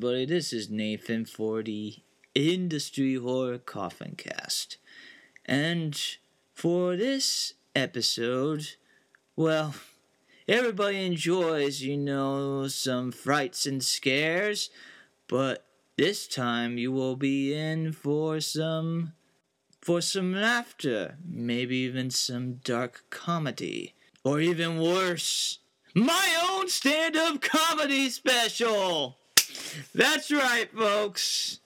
everybody. This is Nathan for the Industry Horror Coffin Cast. And for this episode, well, everybody enjoys, you know, some frights and scares, but this time you will be in for some for some laughter, maybe even some dark comedy, or even worse, my own stand up comedy special. That's right, folks.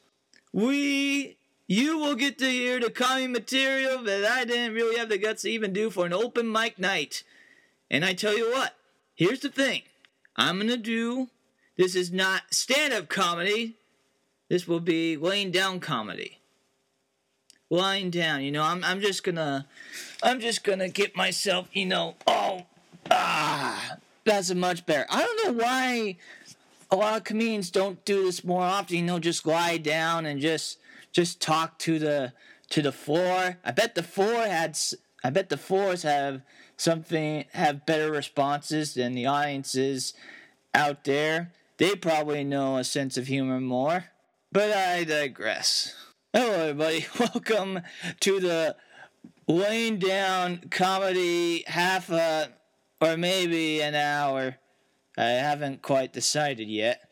We, you will get to hear the comedy material that I didn't really have the guts to even do for an open mic night. And I tell you what, here's the thing I'm gonna do, this is not stand up comedy, this will be laying down comedy lying down. You know, I'm I'm just gonna I'm just gonna get myself, you know, oh ah that's much better. I don't know why a lot of comedians don't do this more often. You know, just lie down and just just talk to the to the floor. I bet the floor had. I bet the floors have something have better responses than the audiences out there. They probably know a sense of humor more. But I digress. Hello, everybody. Welcome to the laying down comedy half a or maybe an hour. I haven't quite decided yet.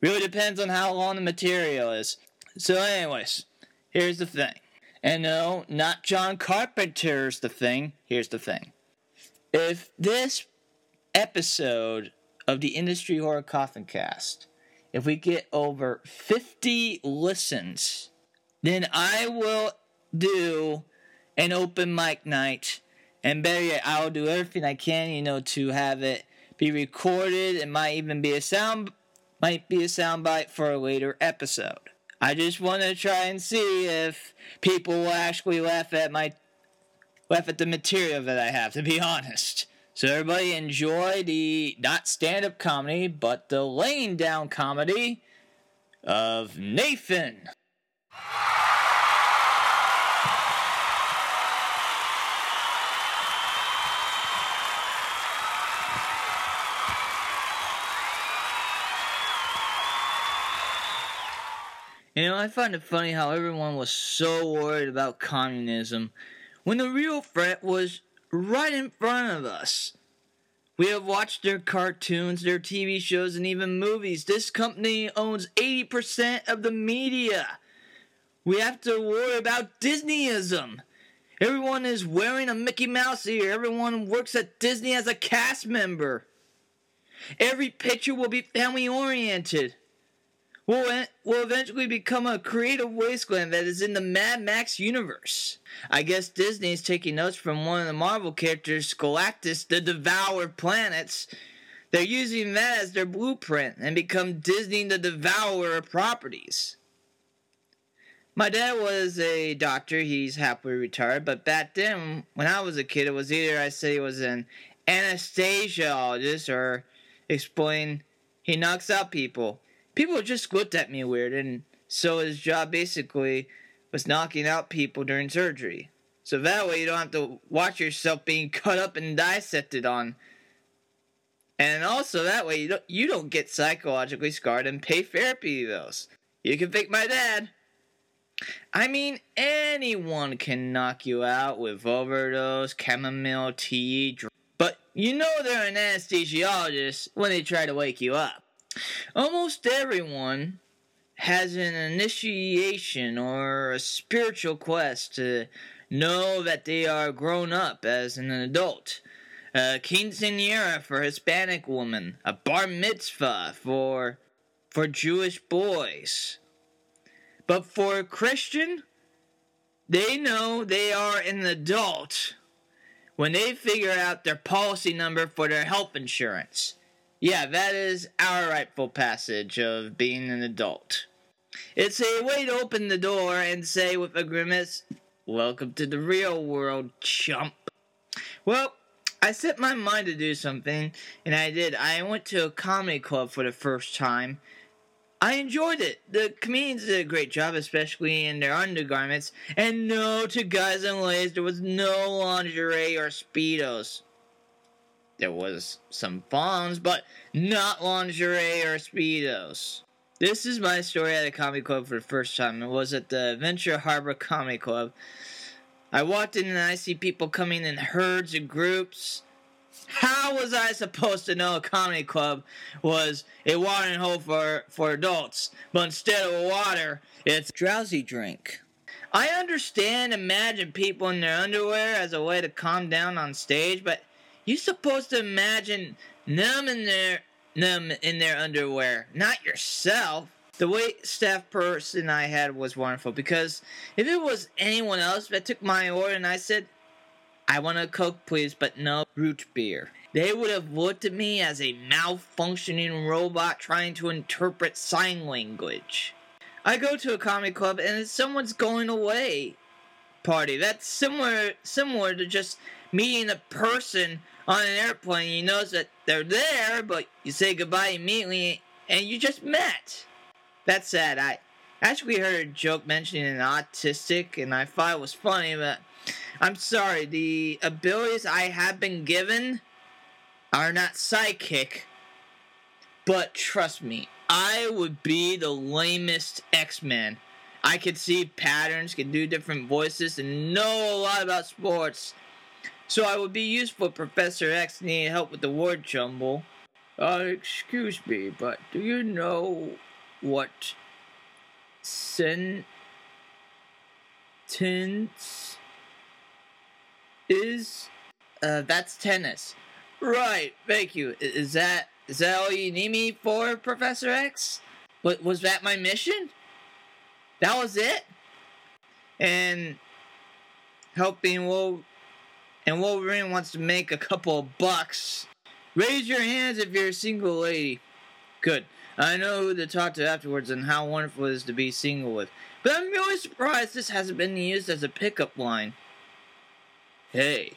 Really depends on how long the material is. So, anyways, here's the thing. And no, not John Carpenter's the thing. Here's the thing. If this episode of the Industry Horror Coffin Cast, if we get over 50 listens, then I will do an open mic night and better yet, I'll do everything I can, you know, to have it be recorded. It might even be a sound, might be a soundbite for a later episode. I just want to try and see if people will actually laugh at my, laugh at the material that I have. To be honest. So everybody enjoy the not stand-up comedy, but the laying down comedy of Nathan. You know, I find it funny how everyone was so worried about communism when the real threat was right in front of us. We have watched their cartoons, their TV shows, and even movies. This company owns 80% of the media. We have to worry about Disneyism. Everyone is wearing a Mickey Mouse ear. Everyone works at Disney as a cast member. Every picture will be family oriented will will eventually become a creative wasteland that is in the Mad Max universe. I guess Disney is taking notes from one of the Marvel characters, Galactus, the Devourer Planets. They're using that as their blueprint and become Disney the Devourer of properties. My dad was a doctor, he's happily retired, but back then, when I was a kid, it was either I say he was an anesthesiologist or explain he knocks out people people just looked at me weird, and so his job basically was knocking out people during surgery. So that way you don't have to watch yourself being cut up and dissected on. And also that way you don't you don't get psychologically scarred and pay therapy bills. You can thank my dad. I mean, anyone can knock you out with overdose, chamomile tea, but you know they're an anesthesiologist when they try to wake you up. Almost everyone has an initiation or a spiritual quest to know that they are grown up as an adult. A quinceanera for Hispanic women, a bar mitzvah for for Jewish boys. But for a Christian, they know they are an adult when they figure out their policy number for their health insurance. Yeah, that is our rightful passage of being an adult. It's a way to open the door and say with a grimace, Welcome to the real world, chump. Well, I set my mind to do something, and I did. I went to a comedy club for the first time. I enjoyed it. The comedians did a great job, especially in their undergarments. And no, to guys and ladies, there was no lingerie or speedos. There was some fawns, but not lingerie or speedos. This is my story at a comedy club for the first time. It was at the Ventura Harbor Comedy Club. I walked in and I see people coming in herds and groups. How was I supposed to know a comedy club was a watering hole for, for adults, but instead of water, it's drowsy drink? I understand imagine people in their underwear as a way to calm down on stage, but you're supposed to imagine them in their them in their underwear, not yourself. The wait staff person I had was wonderful because if it was anyone else that took my order and I said, I want a Coke, please, but no root beer. They would have looked at me as a malfunctioning robot trying to interpret sign language. I go to a comedy club and it's someone's going away party. That's similar similar to just meeting a person on an airplane. You notice that they're there, but you say goodbye immediately and you just met. That's sad. I actually heard a joke mentioning an autistic and I thought it was funny, but I'm sorry. The abilities I have been given are not psychic, but trust me, I would be the lamest X-Men. I could see patterns, could do different voices, and know a lot about sports. So I would be useful if Professor X needed help with the word jumble. Uh, excuse me, but do you know what sentence is? Uh, that's tennis. Right, thank you. Is that is that all you need me for, Professor X? What was that my mission? That was it? And helping Wolverine and Wolverine wants to make a couple bucks. Raise your hands if you're a single lady. Good. I know who to talk to afterwards and how wonderful it is to be single with. But I'm really surprised this hasn't been used as a pickup line. Hey,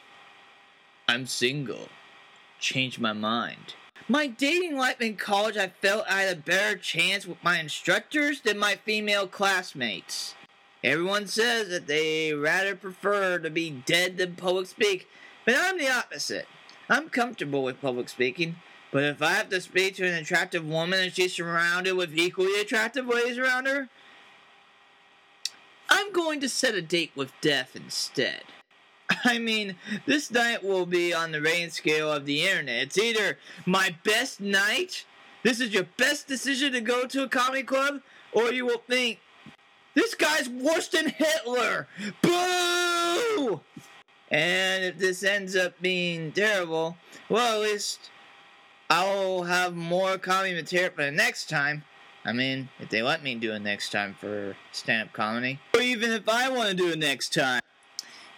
I'm single. Change my mind. My dating life in college, I felt I had a better chance with my instructors than my female classmates. Everyone says that they rather prefer to be dead than public speak, but I'm the opposite. I'm comfortable with public speaking, but if I have to speak to an attractive woman and she's surrounded with equally attractive ladies around her, I'm going to set a date with death instead. I mean, this night will be on the rating scale of the internet. It's either my best night, this is your best decision to go to a comedy club, or you will think, this guy's worse than Hitler! Boo! And if this ends up being terrible, well, at least I'll have more comedy material for the next time. I mean, if they let me do it next time for stand up comedy. Or even if I want to do it next time.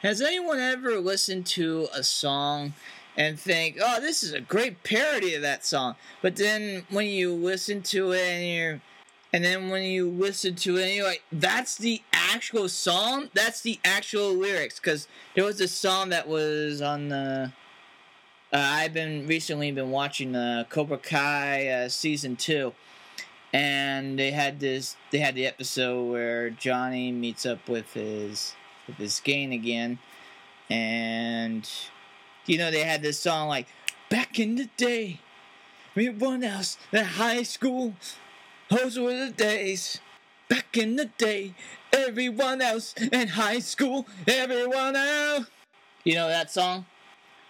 Has anyone ever listened to a song and think, oh, this is a great parody of that song? But then when you listen to it and you're and then when you listen to it, you're like, that's the actual song? That's the actual lyrics. Because there was a song that was on the. Uh, I've been recently been watching the uh, Cobra Kai uh, season two, and they had this. They had the episode where Johnny meets up with his with his gang again, and you know they had this song like back in the day, everyone else in high school those were the days. Back in the day, everyone else in high school, everyone else. You know that song?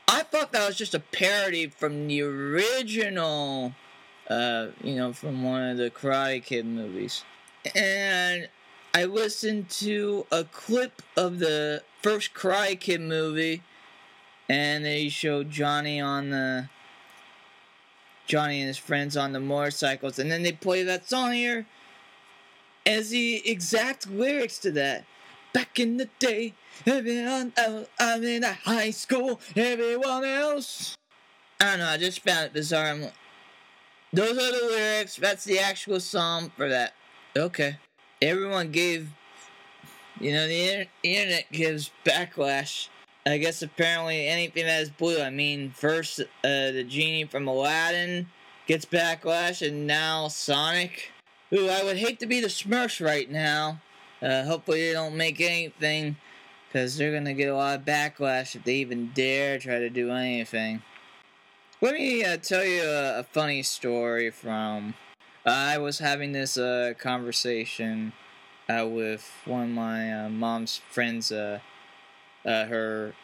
I thought that was just a parody from the original, uh, you know, from one of the Karate Kid movies. And I listened to a clip of the first Karate Kid movie, and they showed Johnny on the Johnny and his friends on the motorcycles, and then they play that song here as the exact lyrics to that. Back in the day, everyone else, I'm in a high school, everyone else. I don't know, I just found it bizarre. I'm, those are the lyrics, that's the actual song for that. Okay. Everyone gave, you know, the, the internet gives backlash I guess apparently anything that is blue. I mean, first uh, the genie from Aladdin gets backlash, and now Sonic. Ooh, I would hate to be the Smurfs right now. Uh, hopefully they don't make anything, because they're gonna get a lot of backlash if they even dare try to do anything. Let me uh, tell you a, a funny story from I was having this uh, conversation uh, with one of my uh, mom's friends. Uh, her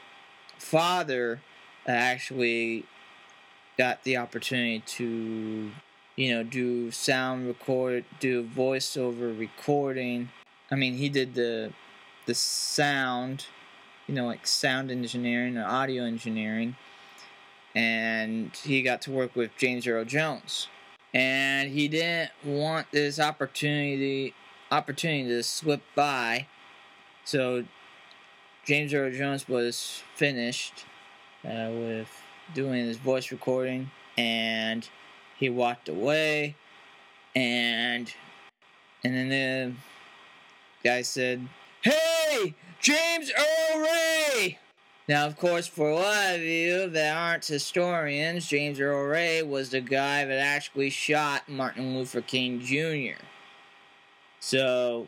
father actually got the opportunity to, you know, do sound record, do voiceover recording. I mean, he did the the sound, you know, like sound engineering or audio engineering, and he got to work with James Earl Jones. And he didn't want this opportunity opportunity to slip by, so James Earl Jones was finished uh, with doing his voice recording, and he walked away, and and then the guy said, "Hey, James Earl Ray." Now, of course, for a lot of you that aren't historians, James Earl Ray was the guy that actually shot Martin Luther King Jr. So,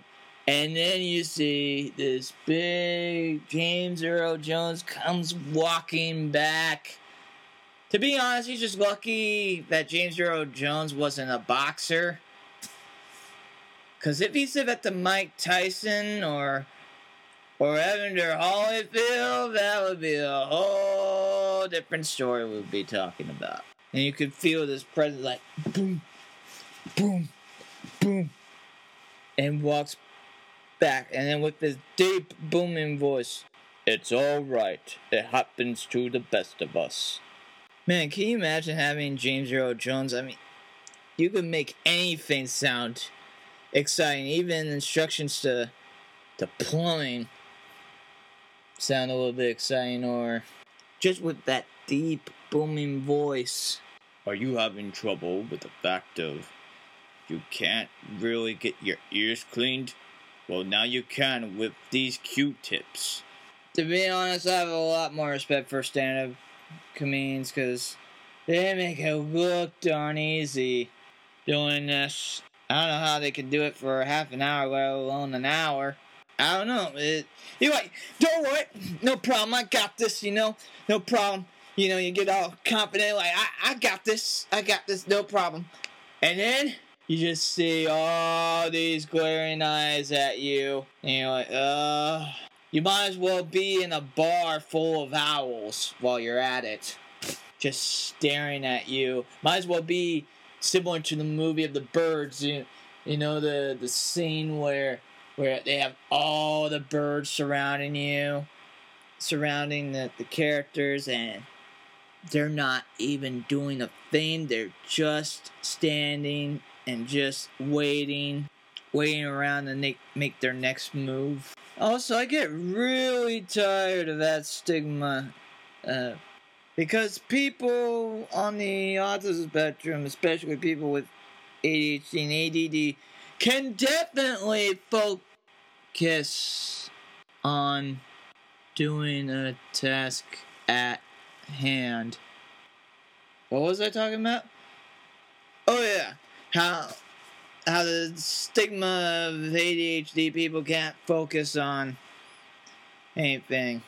and then you see this big James Earl Jones comes walking back. To be honest, he's just lucky that James Earl Jones wasn't a boxer. Because if he said that to Mike Tyson or or Evander Holyfield, that would be a whole different story we'd be talking about. And you could feel this presence like boom, boom, boom, and walks back, and then with this deep, booming voice, It's alright. It happens to the best of us. Man, can you imagine having James Earl Jones? I mean, you could make anything sound exciting, even instructions to to plumbing sound a little bit exciting, or just with that deep, booming voice. Are you having trouble with the fact of you can't really get your ears cleaned? Well, now you can with these Q-tips. To be honest, I have a lot more respect for stand-up comedians because they make it look darn easy doing this. I don't know how they can do it for half an hour, let alone an hour. I don't know. It, you're like, don't worry, no problem. I got this. You know, no problem. You know, you get all confident, like I, I got this. I got this, no problem. And then you just see all these glaring eyes at you, and you're like, uh, you might as well be in a bar full of owls while you're at it, just staring at you. Might as well be similar to the movie of the birds. You, you know the the scene where where they have all the birds surrounding you, surrounding the, the characters, and they're not even doing a thing. They're just standing and just waiting, waiting around to make, make their next move. Also, I get really tired of that stigma. Uh, because people on the autism spectrum, especially people with ADHD and ADD, can definitely focus on doing a task at hand. What was I talking about? Oh yeah, how how the stigma of ADHD people can't focus on anything.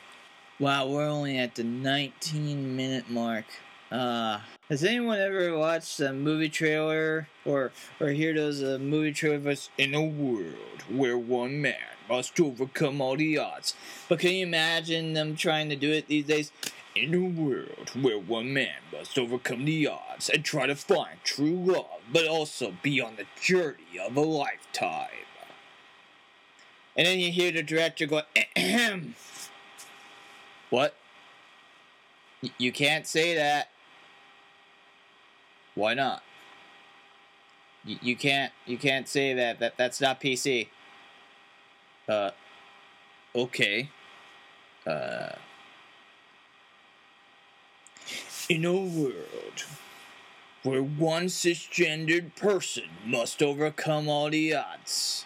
Wow, we're only at the 19 minute mark. Uh, has anyone ever watched a movie trailer or or hear those uh, movie trailers in a world where one man must overcome all the odds? But can you imagine them trying to do it these days? In a world where one man must overcome the odds and try to find true love, but also be on the journey of a lifetime. And then you hear the director go, Ahem. What? You can't say that. Why not? You can't. You can't say that. That that's not PC. Uh. Okay. Uh. In a world where one cisgendered person must overcome all the odds,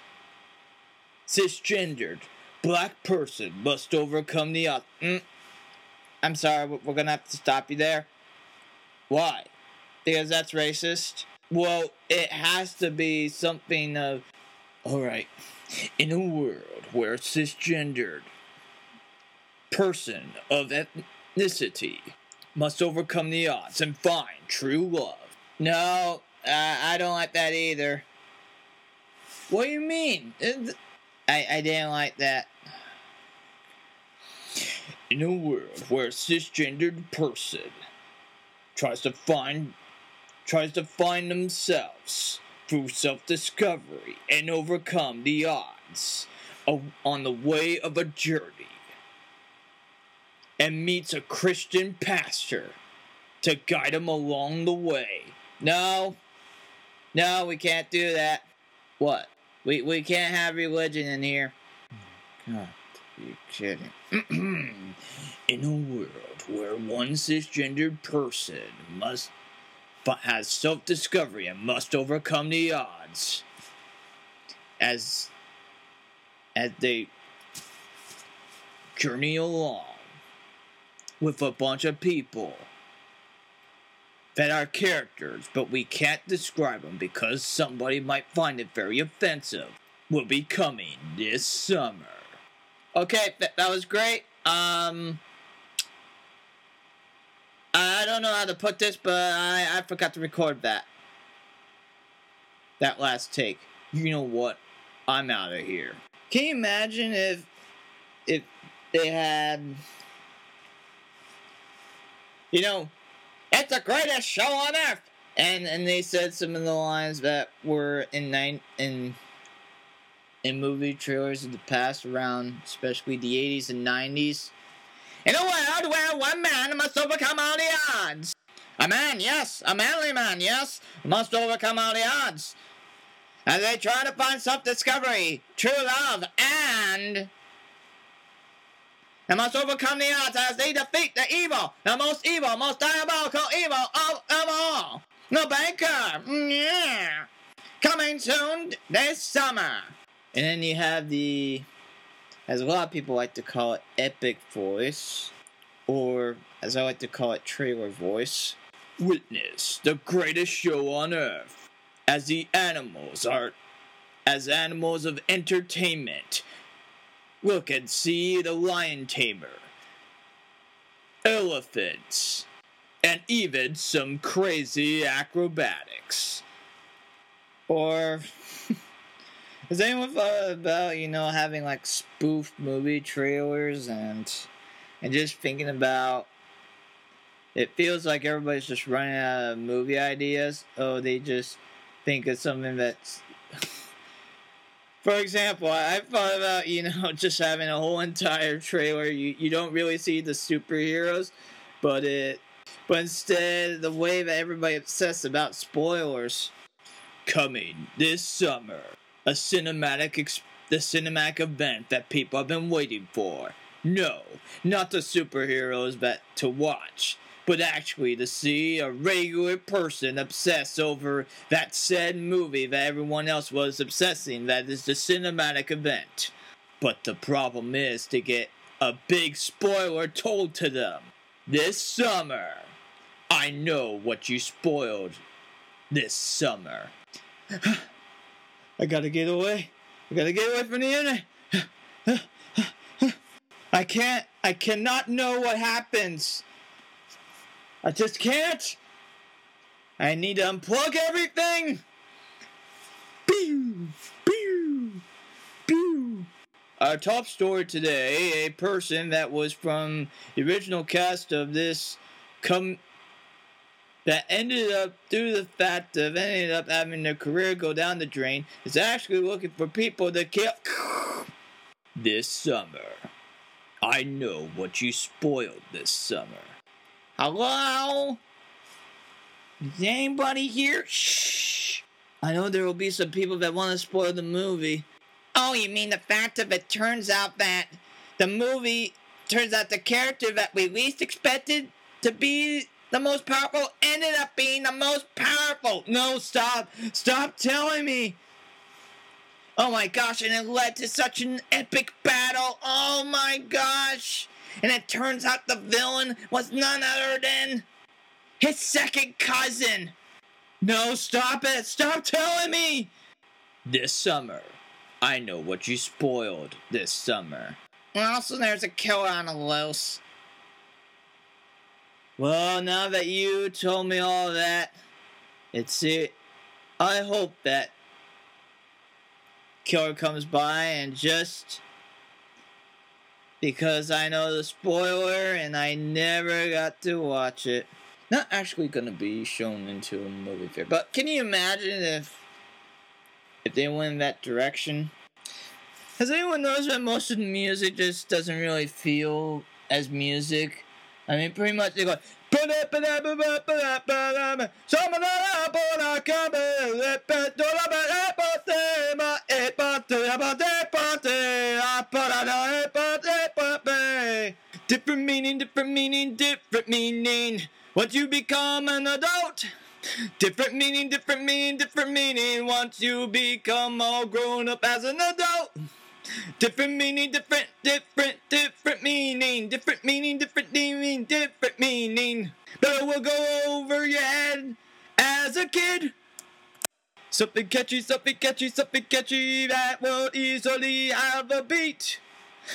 cisgendered black person must overcome the odds. Mm. I'm sorry, we're gonna have to stop you there. Why? Because that's racist? Well, it has to be something of. Alright. In a world where cisgendered person of ethnicity must overcome the odds and find true love. No, I don't like that either. What do you mean? I, I didn't like that. In a world where a cisgendered person tries to find tries to find themselves through self-discovery and overcome the odds of, on the way of a journey and meets a Christian pastor to guide him along the way. No, no, we can't do that. What? We we can't have religion in here. God, you kidding? in a world where one cisgendered person must but has self-discovery and must overcome the odds as as they journey along with a bunch of people that are characters, but we can't describe them because somebody might find it very offensive, will be coming this summer. Okay, th- that was great. Um, I don't know how to put this, but I, I forgot to record that. That last take. You know what? I'm out of here. Can you imagine if if they had you know it's the greatest show on earth and and they said some of the lines that were in nine in in movie trailers of the past around especially the 80s and 90s in a world where one man must overcome all the odds. A man, yes, a manly man, yes, must overcome all the odds. As they try to find self discovery, true love, and. They must overcome the odds as they defeat the evil, the most evil, most diabolical evil of them all. The Banker, yeah. Coming soon this summer. And then you have the as a lot of people like to call it epic voice, or as I like to call it trailer voice. Witness the greatest show on earth, as the animals are, as animals of entertainment. Look and see the lion tamer, elephants, and even some crazy acrobatics. Or Has anyone thought about you know having like spoof movie trailers and and just thinking about? It feels like everybody's just running out of movie ideas. Oh, they just think of something that's. For example, I thought about you know just having a whole entire trailer. You you don't really see the superheroes, but it but instead the way that everybody obsessed about spoilers coming this summer a cinematic ex- the cinematic event that people have been waiting for. No, not the superheroes that to watch, but actually to see a regular person obsess over that said movie that everyone else was obsessing. That is the cinematic event. But the problem is to get a big spoiler told to them. This summer, I know what you spoiled this summer. I gotta get away. I gotta get away from the internet. I can't, I cannot know what happens. I just can't. I need to unplug everything. Pew, pew, pew. Our top story today a person that was from the original cast of this come that ended up, through the fact of ended up having their career go down the drain, is actually looking for people to kill. This summer. I know what you spoiled this summer. Hello? Is anybody here? Shh. I know there will be some people that want to spoil the movie. Oh, you mean the fact of it turns out that the movie turns out the character that we least expected to be the most powerful ended up being the most powerful. No, stop. Stop telling me. Oh my gosh, and it led to such an epic battle. Oh my gosh. And it turns out the villain was none other than his second cousin. No, stop it. Stop telling me. This summer, I know what you spoiled this summer. Also, there's a killer on the loose. Well, now that you told me all that, it's it. I hope that killer comes by and just because I know the spoiler and I never got to watch it. Not actually gonna be shown into a movie theater, but can you imagine if if they went in that direction? Has anyone noticed that most of the music just doesn't really feel as music? I mean, pretty much they go. Different meaning, different meaning, different meaning. Once you become an adult, different meaning, different meaning, different meaning. Once you become all grown up as an adult. Different meaning, different, different, different meaning, different meaning, different meaning, different meaning. But it will go over your head as a kid. Something catchy, something catchy, something catchy that will easily have a beat.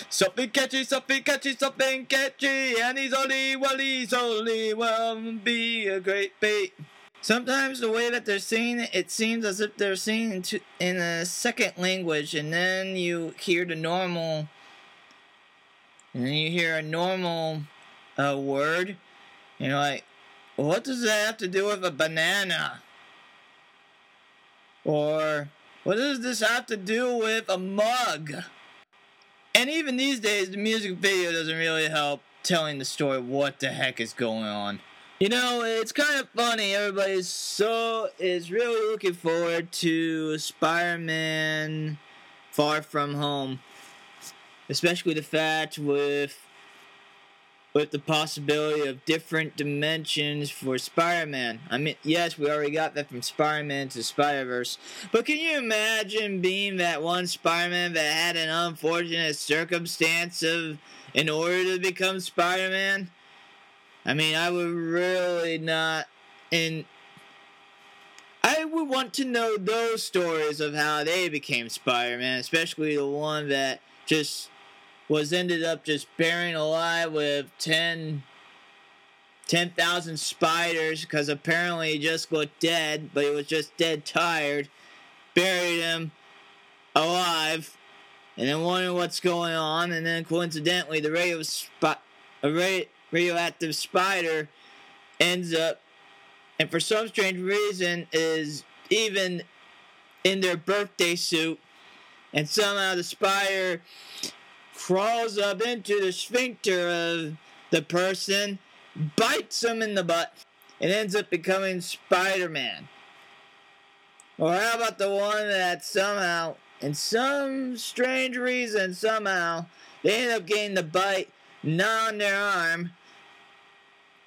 Something catchy, something catchy, something catchy, and easily, well, he's only, will be a great bait. Sometimes the way that they're saying it, it seems as if they're saying it in a second language, and then you hear the normal, and then you hear a normal uh, word, and you're like, what does that have to do with a banana? Or what does this have to do with a mug? And even these days, the music video doesn't really help telling the story what the heck is going on. You know, it's kind of funny. Everybody's so is really looking forward to Spider-Man Far From Home, especially the fact with with the possibility of different dimensions for Spider-Man. I mean, yes, we already got that from Spider-Man to Spider-Verse, but can you imagine being that one Spider-Man that had an unfortunate circumstance of in order to become Spider-Man? I mean, I would really not. And I would want to know those stories of how they became Spider Man, especially the one that just was ended up just buried alive with 10 10,000 spiders because apparently he just looked dead, but he was just dead tired. Buried him alive, and then wondering what's going on, and then coincidentally, the radio a radio, radioactive spider ends up, and for some strange reason, is even in their birthday suit, and somehow the spider crawls up into the sphincter of the person, bites them in the butt, and ends up becoming Spider Man. Or how about the one that somehow, in some strange reason, somehow, they end up getting the bite not on their arm,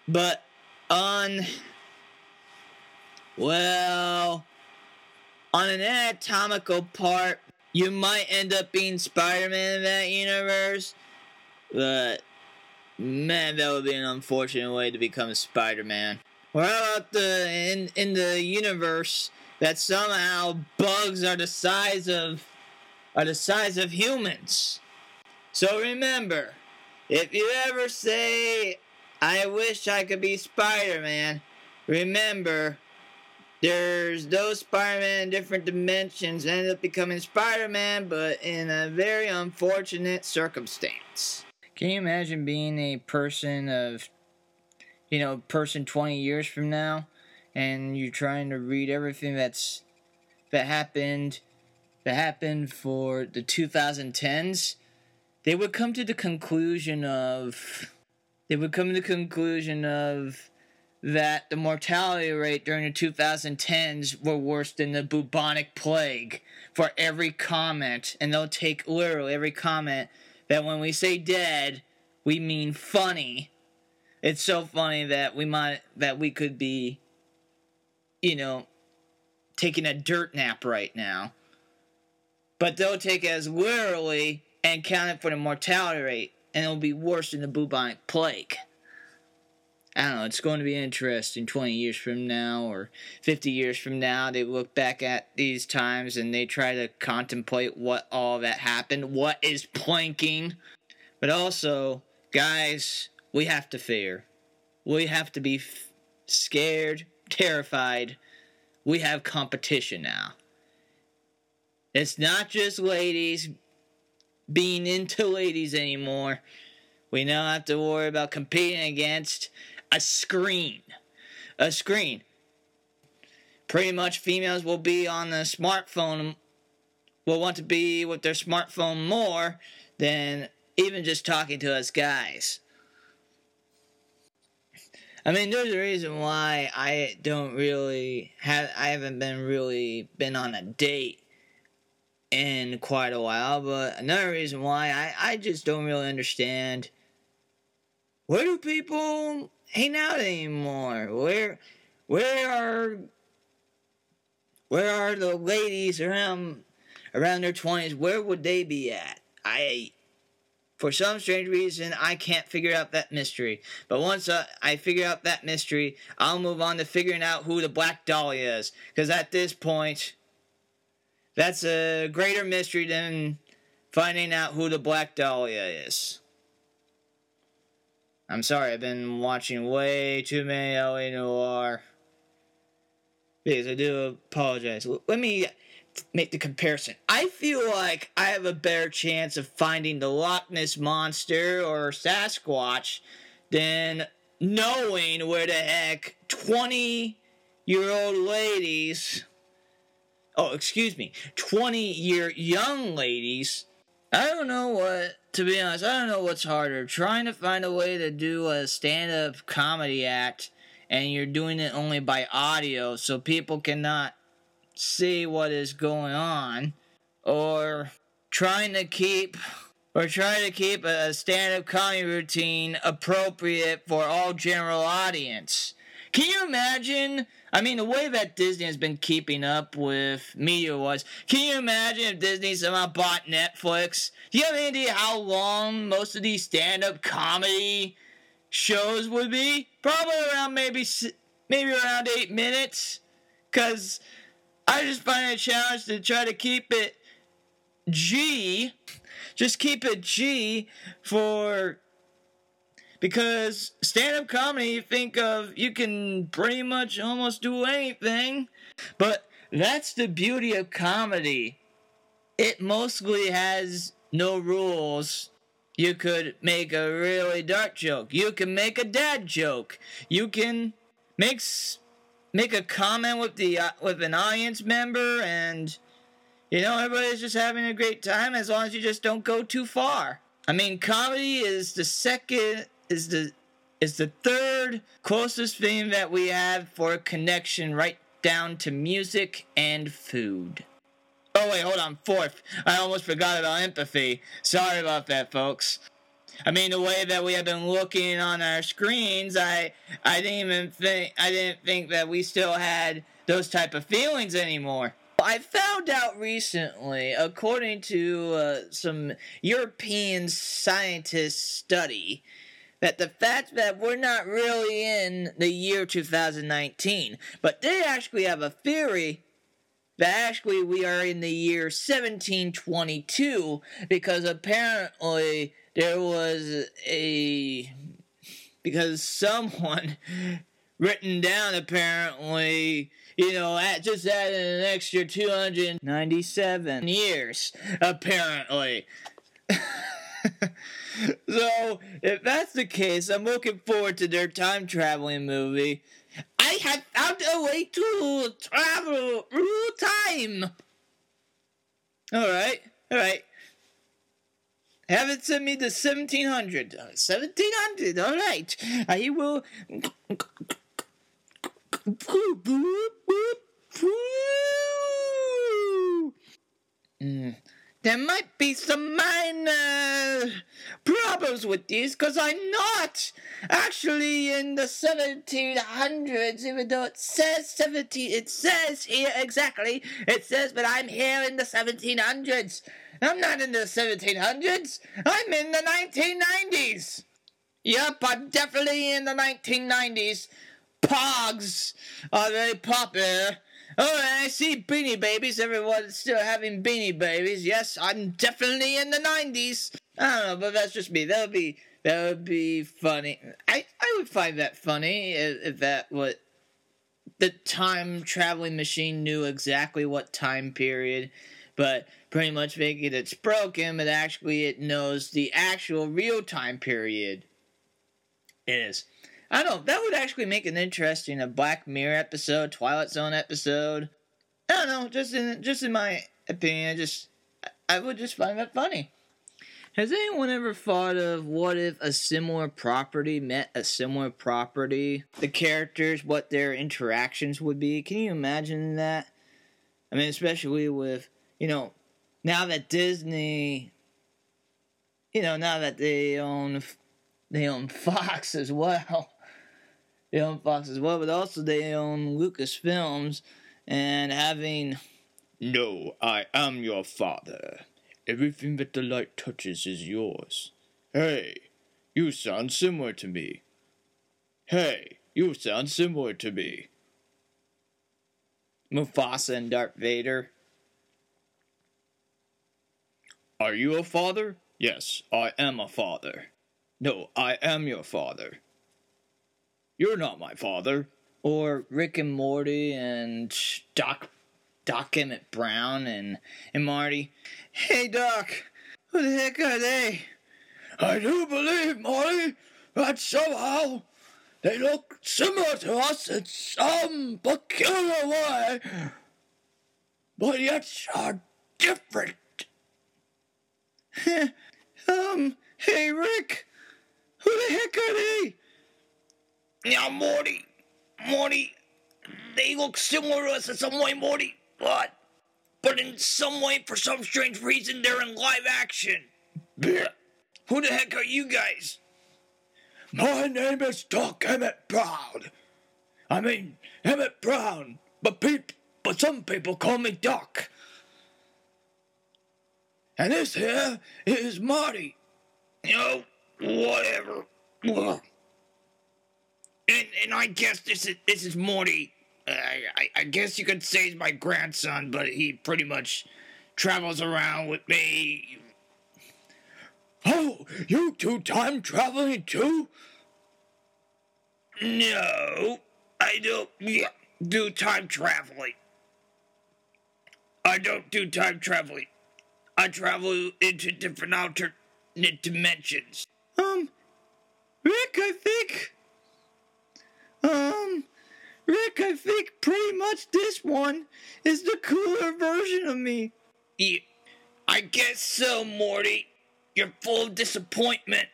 but on, well, on an anatomical part, you might end up being Spider Man in that universe, but man, that would be an unfortunate way to become Spider Man. Or how about the in in the universe that somehow bugs are the size of are the size of humans? So remember, if you ever say I wish I could be Spider Man. Remember, there's those Spider Man in different dimensions ended up becoming Spider Man, but in a very unfortunate circumstance. Can you imagine being a person of, you know, person 20 years from now, and you're trying to read everything that's that happened that happened for the 2010s? They would come to the conclusion of they would come to the conclusion of that the mortality rate during the 2010s were worse than the bubonic plague for every comment. And they'll take literally every comment that when we say dead we mean funny. It's so funny that we might that we could be you know taking a dirt nap right now. But they'll take it as literally and count it for the mortality rate and it'll be worse than the bubonic plague. I don't know, it's going to be interesting 20 years from now or 50 years from now. They look back at these times and they try to contemplate what all that happened. What is planking? But also, guys, we have to fear. We have to be f- scared, terrified we have competition now. It's not just ladies being into ladies anymore. We now have to worry about competing against a screen. A screen. Pretty much females will be on the smartphone, will want to be with their smartphone more than even just talking to us guys. I mean, there's a reason why I don't really have, I haven't been really been on a date in quite a while, but another reason why I, I just don't really understand where do people hang out anymore? Where where are where are the ladies around around their twenties? Where would they be at? I for some strange reason I can't figure out that mystery. But once uh, I figure out that mystery, I'll move on to figuring out who the Black Dahlia is. Because at this point, that's a greater mystery than finding out who the Black Dahlia is. I'm sorry, I've been watching way too many LA Noire. Because I do apologize. Let me make the comparison. I feel like I have a better chance of finding the Loch Ness Monster or Sasquatch than knowing where the heck 20 year old ladies oh, excuse me, 20 year young ladies. I don't know what, to be honest, I don't know what's harder. Trying to find a way to do a stand up comedy act and you're doing it only by audio so people cannot see what is going on, or trying to keep. Or trying to keep a stand-up comedy routine appropriate for all general audience. Can you imagine I mean, the way that Disney has been keeping up with media was, can you imagine if Disney somehow bought Netflix? Do you have any idea how long most of these stand-up comedy shows would be? Probably around maybe maybe around eight minutes. Cause I just find it a challenge to try to keep it G. Just keep it G for because stand up comedy, you think of, you can pretty much almost do anything. But that's the beauty of comedy. It mostly has no rules. You could make a really dark joke. You can make a dad joke. You can make make a comment with the uh, with an audience member and you know everybody's just having a great time as long as you just don't go too far. I mean, comedy is the second is the is the third closest thing that we have for a connection right down to music and food. Oh wait, hold on, fourth. I almost forgot about empathy. Sorry about that, folks. I mean, the way that we have been looking on our screens, I I didn't even think I didn't think that we still had those type of feelings anymore. I found out recently, according to uh, some European scientists' study, that the fact that we're not really in the year 2019, but they actually have a theory that actually we are in the year 1722 because apparently there was a because someone written down apparently you know at just added an extra 297 years apparently so, if that's the case, I'm looking forward to their time traveling movie. I have found a way to travel through time. Alright, alright. Have it send me to 1700. 1700, alright. I will. Mm there might be some minor problems with these because I'm not actually in the 1700s, even though it says 17. It says here exactly. It says, but I'm here in the 1700s. I'm not in the 1700s. I'm in the 1990s. Yep, I'm definitely in the 1990s. Pogs are very popular Oh, I see Beanie Babies. Everyone's still having Beanie Babies. Yes, I'm definitely in the '90s. I don't know, but that's just me. That would be that would be funny. I I would find that funny if, if that what the time traveling machine knew exactly what time period, but pretty much making it's broken, but actually it knows the actual real time period. It is. I don't know. That would actually make an interesting a Black Mirror episode, Twilight Zone episode. I don't know. Just in just in my opinion, I just I would just find that funny. Has anyone ever thought of what if a similar property met a similar property? The characters, what their interactions would be. Can you imagine that? I mean, especially with you know, now that Disney, you know, now that they own they own Fox as well. They own Fox as well, but also they own Lucasfilms and having No, I am your father. Everything that the light touches is yours. Hey, you sound similar to me. Hey, you sound similar to me. Mufasa and Darth Vader. Are you a father? Yes, I am a father. No, I am your father. You're not my father. Or Rick and Morty and Doc Doc Emmett Brown and, and Marty. Hey Doc, who the heck are they? I do believe, Marty, that somehow they look similar to us in some peculiar way, but yet are different. um, hey Rick, who the heck are they? Now, Morty, Morty, they look similar to us in some way, Morty, but, but in some way, for some strange reason, they're in live action. Blech. Who the heck are you guys? My name is Doc Emmett Brown. I mean, Emmett Brown, but peop- but some people call me Doc. And this here is Marty. You know, whatever. Ugh. And, and I guess this is this is Morty. Uh, I, I guess you could say he's my grandson, but he pretty much travels around with me. Oh, you do time traveling too? No, I don't yeah, do time traveling. I don't do time traveling. I travel into different alternate dimensions. Um, Rick, I think. Rick, I think pretty much this one is the cooler version of me. Yeah, I guess so, Morty. You're full of disappointment.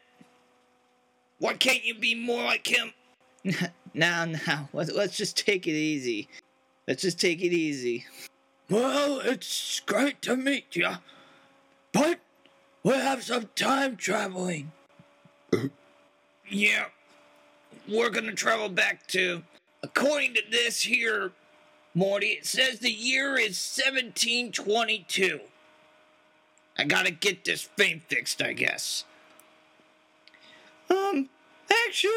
Why can't you be more like him? now, now, let's, let's just take it easy. Let's just take it easy. Well, it's great to meet you, but we'll have some time traveling. Uh-huh. yeah, we're gonna travel back to. According to this here, Morty, it says the year is 1722. I gotta get this thing fixed, I guess. Um, actually,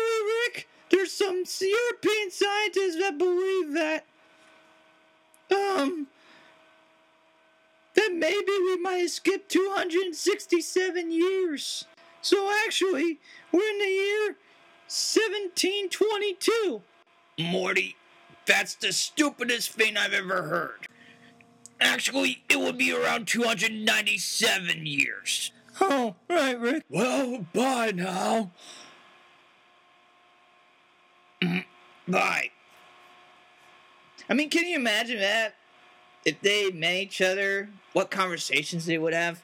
Rick, there's some European scientists that believe that. Um, that maybe we might skipped 267 years. So actually, we're in the year 1722. Morty, that's the stupidest thing I've ever heard. Actually, it would be around 297 years. Oh, right, Rick. Well, bye now. Mm, bye. I mean, can you imagine that? If they met each other, what conversations they would have?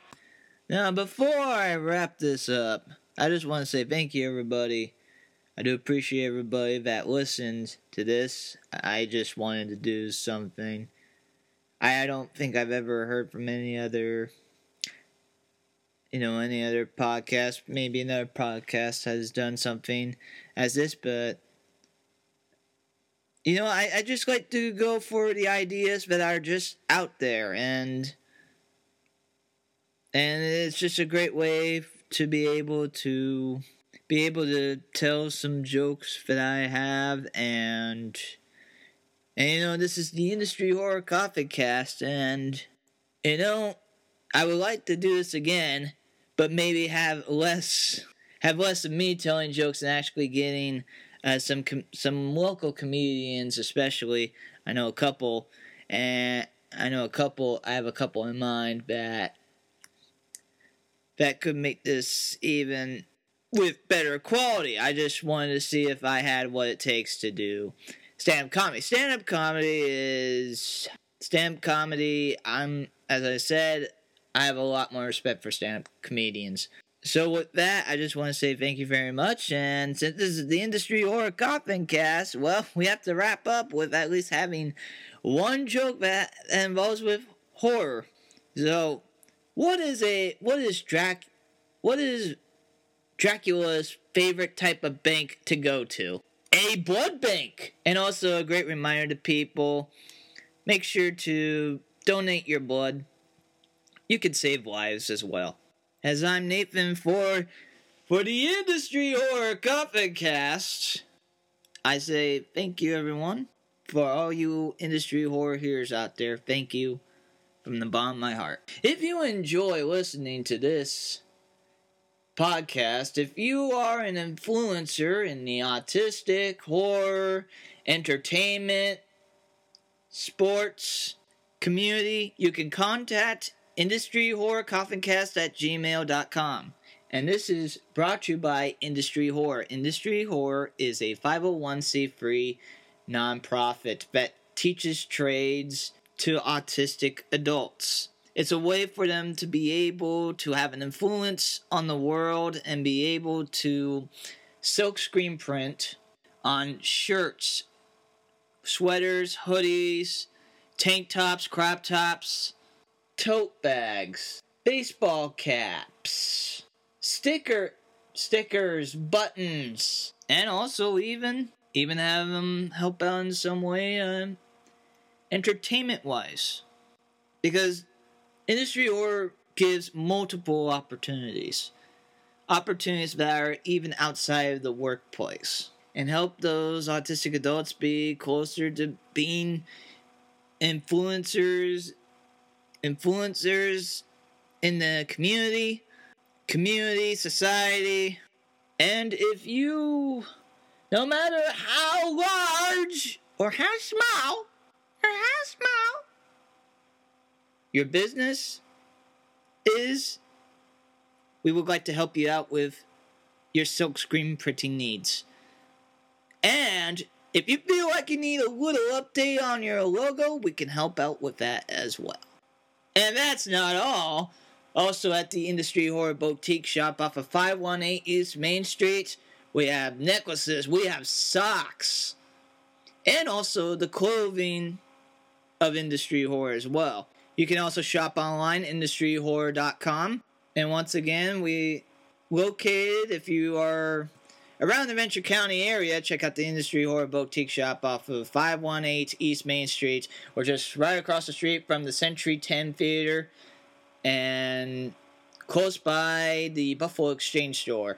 Now, before I wrap this up, I just want to say thank you, everybody. I do appreciate everybody that listened to this. I just wanted to do something. I don't think I've ever heard from any other, you know, any other podcast. Maybe another podcast has done something as this, but you know, I, I just like to go for the ideas that are just out there and and it's just a great way to be able to be able to tell some jokes that I have and and you know this is the industry horror coffin cast and you know I would like to do this again but maybe have less have less of me telling jokes and actually getting uh, some com- some local comedians, especially. I know a couple, and I know a couple. I have a couple in mind that that could make this even with better quality. I just wanted to see if I had what it takes to do stand up comedy. Stand up comedy is stand up comedy. I'm as I said, I have a lot more respect for stand up comedians. So with that, I just want to say thank you very much. And since this is the industry horror coffin cast, well, we have to wrap up with at least having one joke that involves with horror. So, what is a what is Drac what is Dracula's favorite type of bank to go to? A blood bank. And also a great reminder to people, make sure to donate your blood. You can save lives as well. As I'm Nathan for for the Industry Horror Coffin Cast, I say thank you everyone for all you industry horror hearers out there. Thank you from the bottom of my heart. If you enjoy listening to this podcast, if you are an influencer in the autistic, horror, entertainment, sports community, you can contact Industry Horror Coffincast at gmail.com. And this is brought to you by Industry Horror. Industry Horror is a 501c3 nonprofit that teaches trades to autistic adults. It's a way for them to be able to have an influence on the world and be able to silk screen print on shirts, sweaters, hoodies, tank tops, crop tops, tote bags, baseball caps, sticker stickers, buttons, and also even even have them help out in some way uh, entertainment wise because industry horror gives multiple opportunities. Opportunities that are even outside of the workplace and help those autistic adults be closer to being influencers influencers in the community, community, society, and if you, no matter how large or how small, or how small your business is, we would like to help you out with your silk screen printing needs. And if you feel like you need a little update on your logo, we can help out with that as well. And that's not all. Also at the Industry Horror Boutique shop off of 518 East Main Street, we have necklaces, we have socks, and also the clothing of Industry Horror as well. You can also shop online, industryhorror.com. And once again, we located, if you are Around the Ventura County area, check out the Industry Horror Boutique Shop off of 518 East Main Street, or just right across the street from the Century 10 Theater, and close by the Buffalo Exchange Store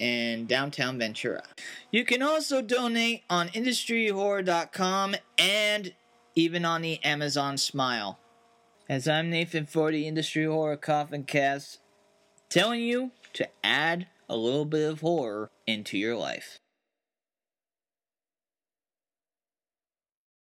in downtown Ventura. You can also donate on industryhorror.com and even on the Amazon Smile. As I'm Nathan for the Industry Horror Coffin Cast, telling you to add a little bit of horror into your life.